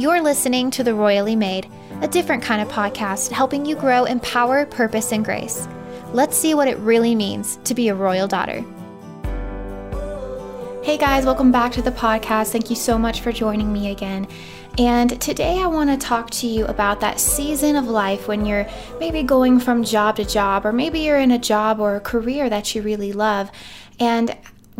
You're listening to The Royally Made, a different kind of podcast helping you grow in power, purpose, and grace. Let's see what it really means to be a royal daughter. Hey guys, welcome back to the podcast. Thank you so much for joining me again. And today I want to talk to you about that season of life when you're maybe going from job to job, or maybe you're in a job or a career that you really love, and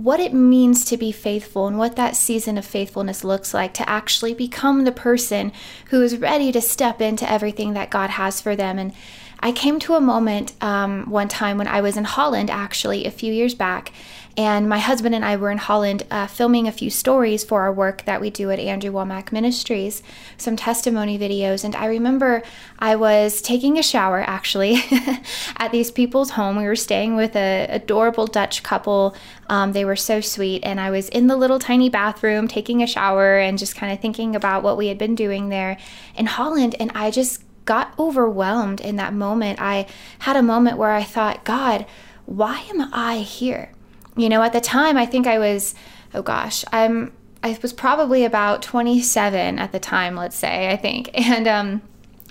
what it means to be faithful and what that season of faithfulness looks like to actually become the person who is ready to step into everything that God has for them. And I came to a moment um, one time when I was in Holland, actually, a few years back, and my husband and I were in Holland uh, filming a few stories for our work that we do at Andrew Wommack Ministries, some testimony videos. And I remember I was taking a shower actually at these people's home. We were staying with a adorable Dutch couple. Um, they were so sweet. And I was in the little tiny bathroom taking a shower and just kind of thinking about what we had been doing there in Holland. And I just got overwhelmed in that moment. I had a moment where I thought, God, why am I here? You know, at the time, I think I was, oh gosh, I'm, I was probably about 27 at the time, let's say, I think. And um,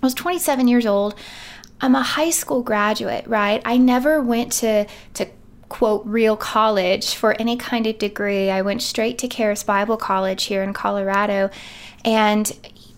I was 27 years old. I'm a high school graduate, right? I never went to, to quote, real college for any kind of degree. I went straight to Charis Bible College here in Colorado. And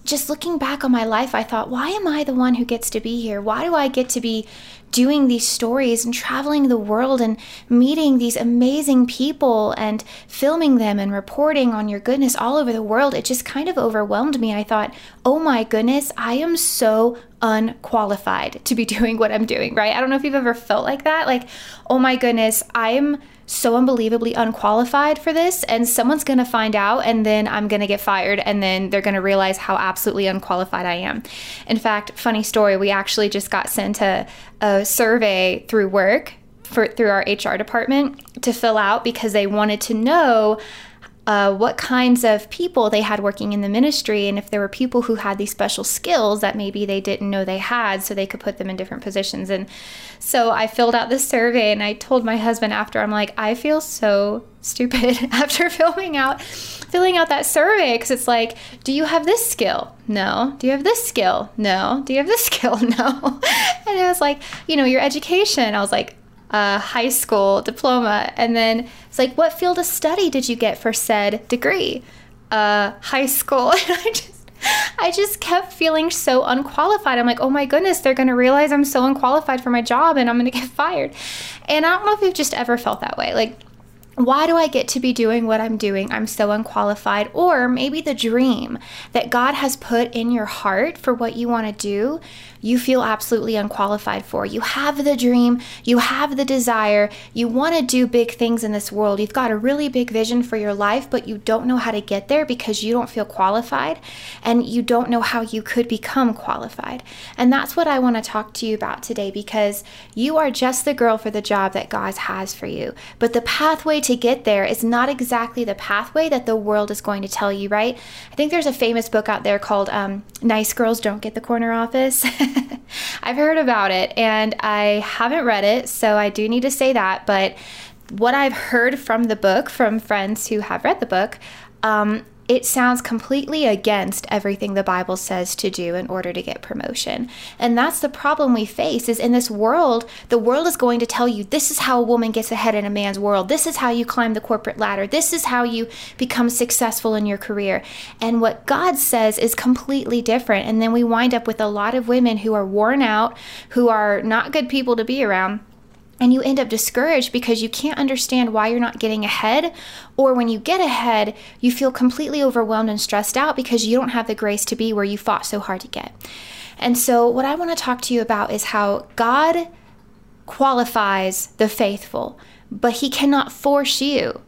just looking back on my life, I thought, why am I the one who gets to be here? Why do I get to be doing these stories and traveling the world and meeting these amazing people and filming them and reporting on your goodness all over the world? It just kind of overwhelmed me. I thought, oh my goodness, I am so unqualified to be doing what I'm doing, right? I don't know if you've ever felt like that. Like, oh my goodness, I am so unbelievably unqualified for this and someone's to find out and then I'm to get fired and then they're to realize how absolutely unqualified I am. In fact, funny story, we actually just got sent a, a survey through work for through our HR department to fill out because they wanted to know uh, what kinds of people they had working in the ministry and if there were people who had these special skills that maybe they didn't know they had so they could put them in different positions. And so i filled out this survey and i told my husband after i'm like i feel so stupid after filming out filling out that survey because it's like do you have this skill? No. Do you have this skill? No. Do you have this skill? No. And it was like you know your education. I was like uh, high school diploma. And then it's like, what field of study did you get for said degree? Uh, high school. And I just, I just kept feeling so unqualified. I'm like, oh my goodness, they're going to realize I'm so unqualified for my job and I'm going to get fired. And I don't know if you've just ever felt that way. Like, why do I get to be doing what I'm doing? I'm so unqualified. Or maybe the dream that God has put in your heart for what you want to do, you feel absolutely unqualified for. You have the dream, you have the desire, you want to do big things in this world. You've got a really big vision for your life, but you don't know how to get there because you don't feel qualified and you don't know how you could become qualified. And that's what I want to talk to you about today because you are just the girl for the job that God has for you. But the pathway to get there is not exactly the pathway that the world is going to tell you, right? I think there's a famous book out there called um, Nice Girls Don't Get the Corner Office. I've heard about it and I haven't read it, so I do need to say that. But what I've heard from the book, from friends who have read the book, um, it sounds completely against everything the bible says to do in order to get promotion. And that's the problem we face is in this world the world is going to tell you this is how a woman gets ahead in a man's world. This is how you climb the corporate ladder. This is how you become successful in your career. And what god says is completely different. And then we wind up with a lot of women who are worn out who are not good people to be around and you end up discouraged because you can't understand why you're not getting ahead. Or when you get ahead, you feel completely overwhelmed and stressed out because you don't have the grace to be where you fought so hard to get. And so, what I want to talk to you about is how God qualifies the faithful, but He cannot force you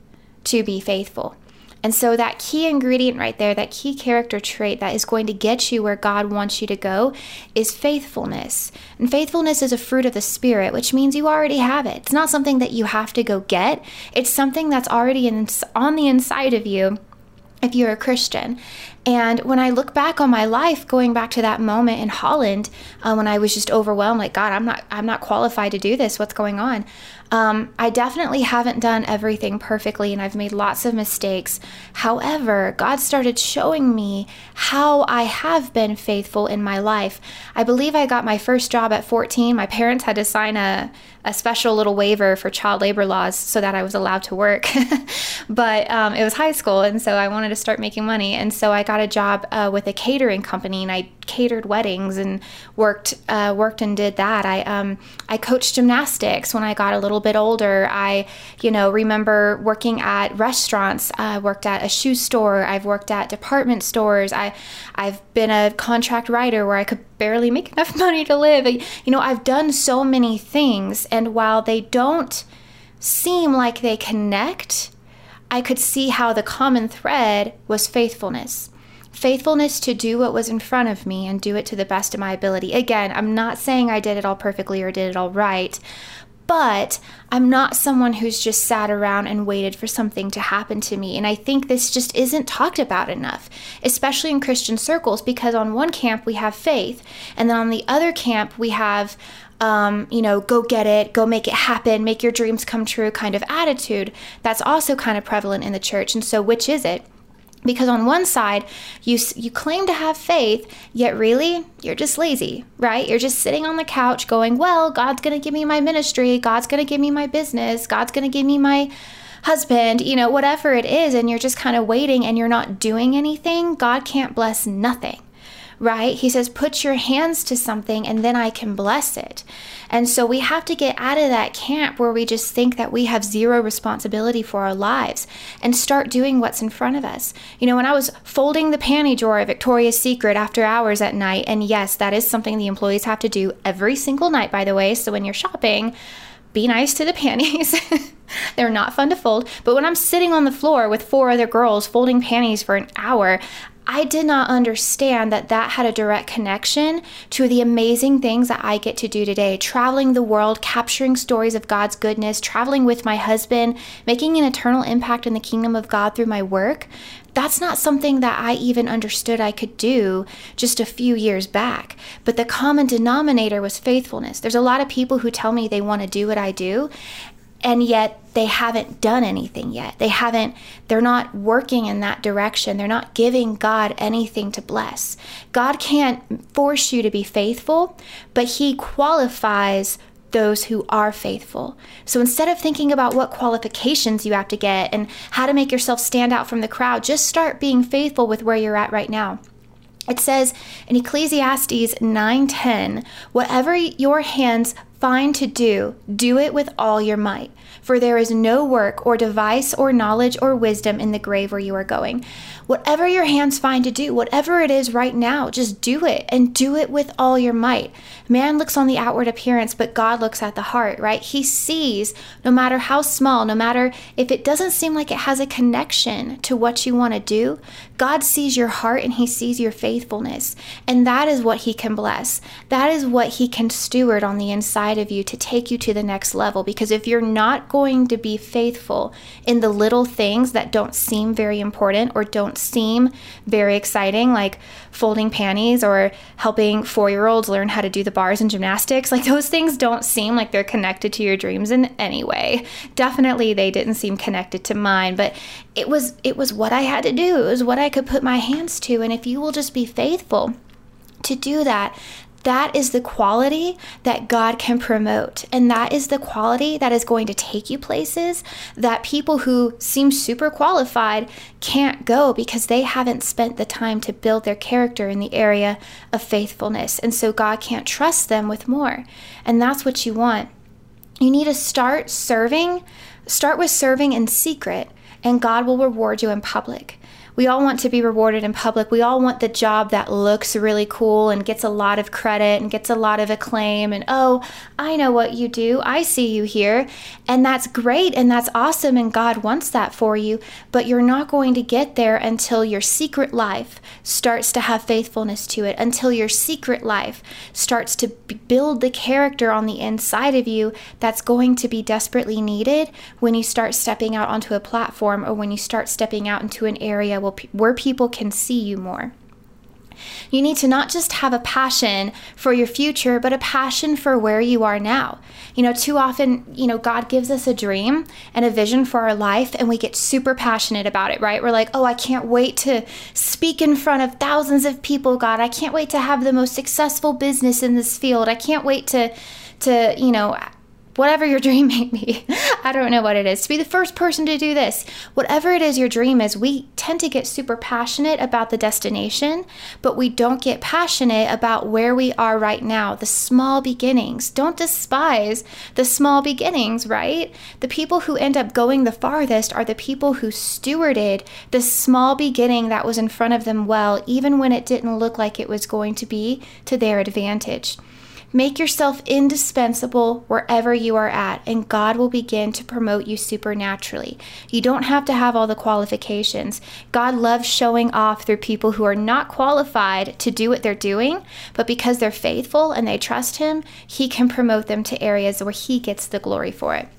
to be faithful. And so, that key ingredient right there, that key character trait that is going to get you where God wants you to go is faithfulness. And faithfulness is a fruit of the Spirit, which means you already have it. It's not something that you have to go get, it's something that's already in, on the inside of you if you're a Christian. And when I look back on my life, going back to that moment in Holland, uh, when I was just overwhelmed, like God, I'm not, I'm not qualified to do this. What's going on? Um, I definitely haven't done everything perfectly and I've made lots of mistakes. However, God started showing me how I have been faithful in my life. I believe I got my first job at 14. My parents had to sign a, a special little waiver for child labor laws so that I was allowed to work. but um, it was high school, and so I wanted to start making money. And so I got a job uh, with a catering company, and I catered weddings and worked uh, worked and did that. I um, I coached gymnastics when I got a little bit older. I you know remember working at restaurants. I worked at a shoe store. I've worked at department stores. I I've been a contract writer where I could barely make enough money to live. You know I've done so many things, and while they don't seem like they connect, I could see how the common thread was faithfulness faithfulness to do what was in front of me and do it to the best of my ability. Again, I'm not saying I did it all perfectly or did it all right, but I'm not someone who's just sat around and waited for something to happen to me. And I think this just isn't talked about enough, especially in Christian circles, because on one camp we have faith, and then on the other camp we have um, you know, go get it, go make it happen, make your dreams come true kind of attitude that's also kind of prevalent in the church. And so, which is it? Because on one side you you claim to have faith yet really you're just lazy right? You're just sitting on the couch going well god's going to give me my ministry. God's going to give me my business. God's going to give me my husband you know whatever it is and you're just kind of waiting and you're not doing anything god can't bless nothing right? He says, put your hands to something and then I can bless it. And so we have to get out of that camp where we just think that we have zero responsibility for our lives and start doing what's in front of us. You know, when I was folding the panty drawer at Victoria's Secret after hours at night, and yes, that is something the employees have to do every single night, by the way. So when you're shopping, be nice to the panties. They're not fun to fold. But when I'm sitting on the floor with four other girls folding panties for an hour, I did not understand that that had a direct connection to the amazing things that I get to do today traveling the world, capturing stories of God's goodness, traveling with my husband, making an eternal impact in the kingdom of God through my work. That's not something that I even understood I could do just a few years back. But the common denominator was faithfulness. There's a lot of people who tell me they want to do what I do, and yet they haven't done anything yet. They haven't, they're not working in that direction. They're not giving God anything to bless. God can't force you to be faithful, but He qualifies those who are faithful. So instead of thinking about what qualifications you have to get and how to make yourself stand out from the crowd, just start being faithful with where you're at right now. It says in Ecclesiastes 9:10, "Whatever your hands find to do, do it with all your might, for there is no work or device or knowledge or wisdom in the grave where you are going." Whatever your hands find to do, whatever it is right now, just do it and do it with all your might. Man looks on the outward appearance, but God looks at the heart, right? He sees no matter how small, no matter if it doesn't seem like it has a connection to what you want to do, God sees your heart and He sees your faithfulness. And that is what He can bless. That is what He can steward on the inside of you to take you to the next level. Because if you're not going to be faithful in the little things that don't seem very important or don't seem very exciting, like folding panties or helping four year olds learn how to do the bars and gymnastics, like those things don't seem like they're connected to your dreams in any way. Definitely they didn't seem connected to mine, but it was it was what I had to do. It was what I could put my hands to. And if you will just be faithful to do that, that is the quality that God can promote. And that is the quality that is going to take you places that people who seem super qualified can't go because they haven't spent the time to build their character in the area of faithfulness. And so God can't trust them with more. And that's what you want. You need to start serving, start with serving in secret, and God will reward you in public. We all want to be rewarded in public. We all want the job that looks really cool and gets a lot of credit and gets a lot of acclaim. And oh, I know what you do. I see you here. And that's great and that's awesome. And God wants that for you. But you're not going to get there until your secret life starts to have faithfulness to it, until your secret life starts to build the character on the inside of you that's going to be desperately needed when you start stepping out onto a platform or when you start stepping out into an area where people can see you more. You need to not just have a passion for your future, but a passion for where you are now. You know, too often, you know, God gives us a dream and a vision for our life, and we get super passionate about it, right? We're like, oh, I can't wait to speak in front of thousands of people, God. I can't wait to have the most successful business in this field. I can't wait to, to, you know, whatever your dream may be. I don't know what it is. To be the first person to do this, whatever it is your dream is, we tend to get super passionate about the destination, but we don't get passionate about where we are right now, the small beginnings. Don't despise the small beginnings, right? The people who end up going the farthest are the people who stewarded the small beginning that was in front of them well, even when it didn't look like it was going to be to their advantage. Make yourself indispensable wherever you are at, and God will begin to promote you supernaturally. You don't have to have all the qualifications. God loves showing off through people who are not qualified to do what they're doing, but because they're faithful and they trust Him, He can promote them to areas where He gets the glory for it.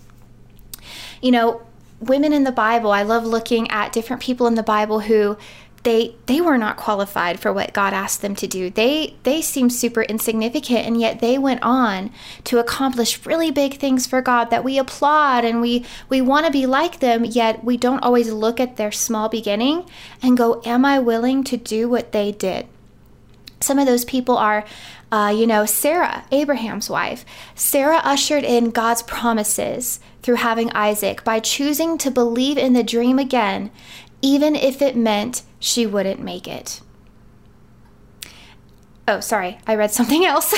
You know, women in the Bible, I love looking at different people in the Bible who they they were not qualified for what God asked them to do. They they seemed super insignificant and yet they went on to accomplish really big things for God that we applaud and we we want to be like them yet we don't always look at their small beginning and go am I willing to do what they did? Some of those people are uh, you know, Sarah, Abraham's wife. Sarah ushered in God's promises through having Isaac by choosing to believe in the dream again even if it meant she wouldn't make it. Oh, sorry, I read something else.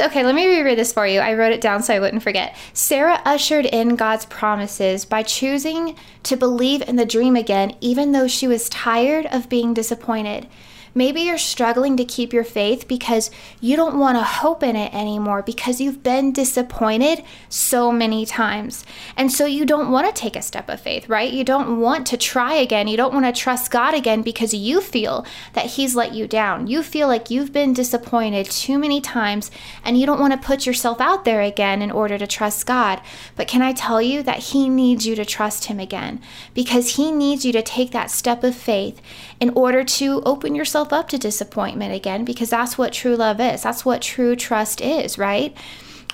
okay, let me reread this for you. I wrote it down so I wouldn't forget. Sarah ushered in God's promises by choosing to believe in the dream again, even though she was tired of being disappointed. Maybe you're struggling to keep your faith because you don't want to hope in it anymore because you've been disappointed so many times. And so you don't want to take a step of faith, right? You don't want to try again. You don't want to trust God again because you feel that He's let you down. You feel like you've been disappointed too many times and you don't want to put yourself out there again in order to trust God. But can I tell you that He needs you to trust Him again because He needs you to take that step of faith in order to open yourself up to disappointment again, because that's what true love is. That's what true trust is, right?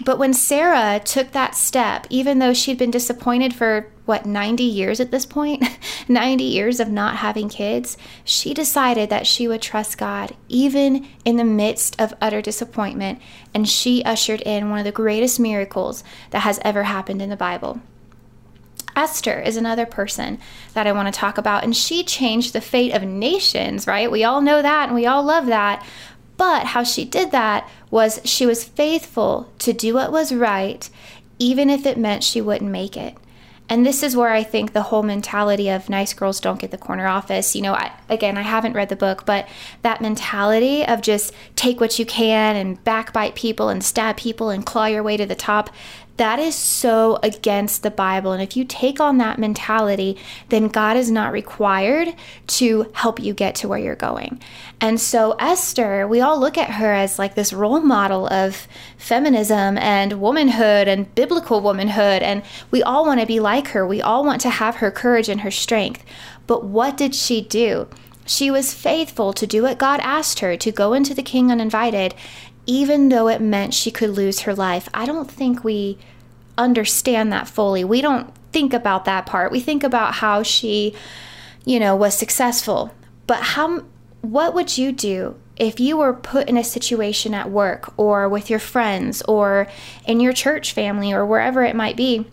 But when Sarah took that step, even though she'd been disappointed for what, 90 years at this point, 90 years of not having kids, she decided that she would trust God even in the midst of utter disappointment. And she ushered in one of the greatest miracles that has ever happened in the Bible. Esther is another person that I want to talk about, and she changed the fate of nations, right? We all know that and we all love that. But how she did that was she was faithful to do what was right, even if it meant she wouldn't make it. And this is where I think the whole mentality of nice girls don't get the corner office, you know, I, again, I haven't read the book, but that mentality of just take what you can and backbite people and stab people and claw your way to the top, that is so against the Bible. And if you take on that mentality, then God is not required to help you get to where you're going. And so, Esther, we all look at her as like this role model of feminism and womanhood and biblical womanhood. And we all want to be like her. We all want to have her courage and her strength. But what did she do? She was faithful to do what God asked her to go into the king uninvited even though it meant she could lose her life. I don't think we understand that fully. We don't think about that part. We think about how she, you know, was successful. But how what would you do if you were put in a situation at work or with your friends or in your church family or wherever it might be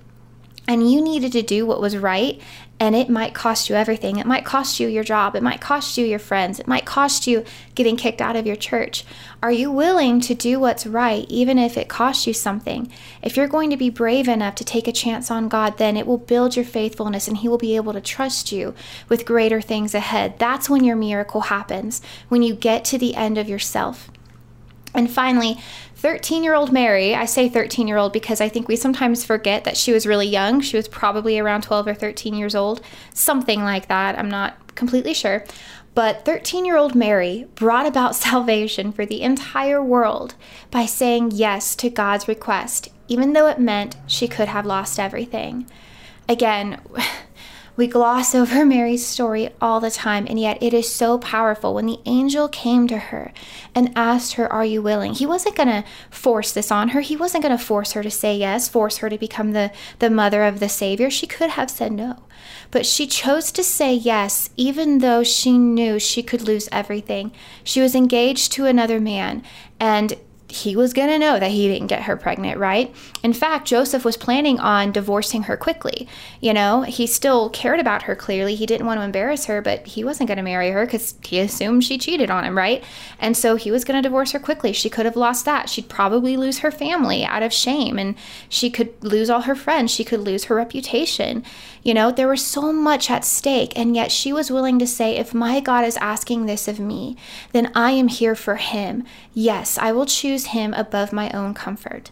and you needed to do what was right and it might cost you everything. It might cost you your job. It might cost you your friends. It might cost you getting kicked out of your church. Are you willing to do what's right, even if it costs you something? If you're going to be brave enough to take a chance on God, then it will build your faithfulness and He will be able to trust you with greater things ahead. That's when your miracle happens, when you get to the end of yourself. And finally, 13 year old Mary, I say 13 year old because I think we sometimes forget that she was really young. She was probably around 12 or 13 years old, something like that. I'm not completely sure. But 13 year old Mary brought about salvation for the entire world by saying yes to God's request, even though it meant she could have lost everything. Again, We gloss over Mary's story all the time, and yet it is so powerful. When the angel came to her and asked her, Are you willing? He wasn't going to force this on her. He wasn't going to force her to say yes, force her to become the, the mother of the Savior. She could have said no. But she chose to say yes, even though she knew she could lose everything. She was engaged to another man, and he was going to know that he didn't get her pregnant, right? In fact, Joseph was planning on divorcing her quickly. You know, he still cared about her clearly. He didn't want to embarrass her, but he wasn't going to marry her because he assumed she cheated on him, right? And so he was going to divorce her quickly. She could have lost that. She'd probably lose her family out of shame and she could lose all her friends. She could lose her reputation. You know, there was so much at stake. And yet she was willing to say, if my God is asking this of me, then I am here for him. Yes, I will choose him above my own comfort.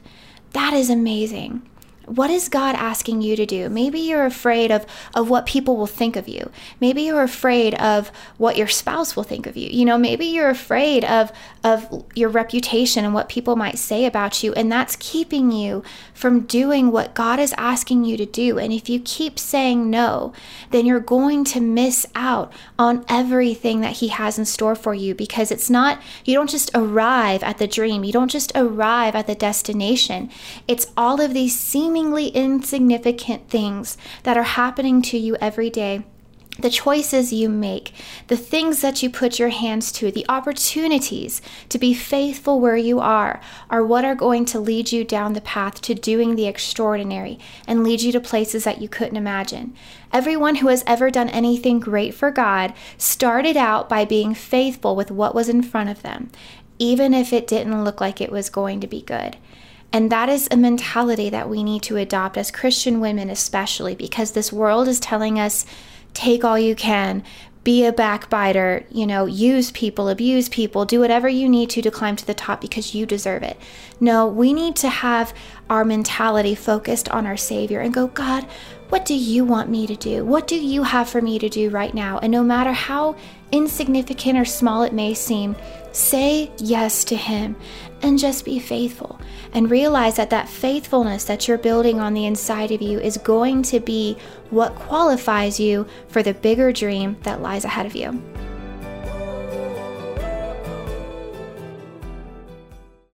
That is amazing. What is God asking you to do? Maybe you're afraid of, of what people will think of you. Maybe you're afraid of what your spouse will think of you. You know, maybe you're afraid of, of your reputation and what people might say about you. And that's keeping you from doing what God is asking you to do. And if you keep saying no, then you're going to miss out on everything that He has in store for you because it's not, you don't just arrive at the dream, you don't just arrive at the destination. It's all of these seeming seemingly insignificant things that are happening to you every day the choices you make, the things that you put your hands to, the opportunities to be faithful where you are, are what are going to lead you down the path to doing the extraordinary and lead you to places that you couldn't imagine. Everyone who has ever done anything great for God started out by being faithful with what was in front of them, even if it didn't look like it was going to be good. And that is a mentality that we need to adopt as Christian women, especially because this world is telling us take all you can, be a backbiter, you know, use people, abuse people, do whatever you need to to climb to the top because you deserve it. No, we need to have our mentality focused on our Savior and go, God, what do you want me to do? What do you have for me to do right now? And no matter how insignificant or small it may seem, say yes to Him and just be faithful. And realize that that faithfulness that you're building on the inside of you is going to be what qualifies you for the bigger dream that lies ahead of you.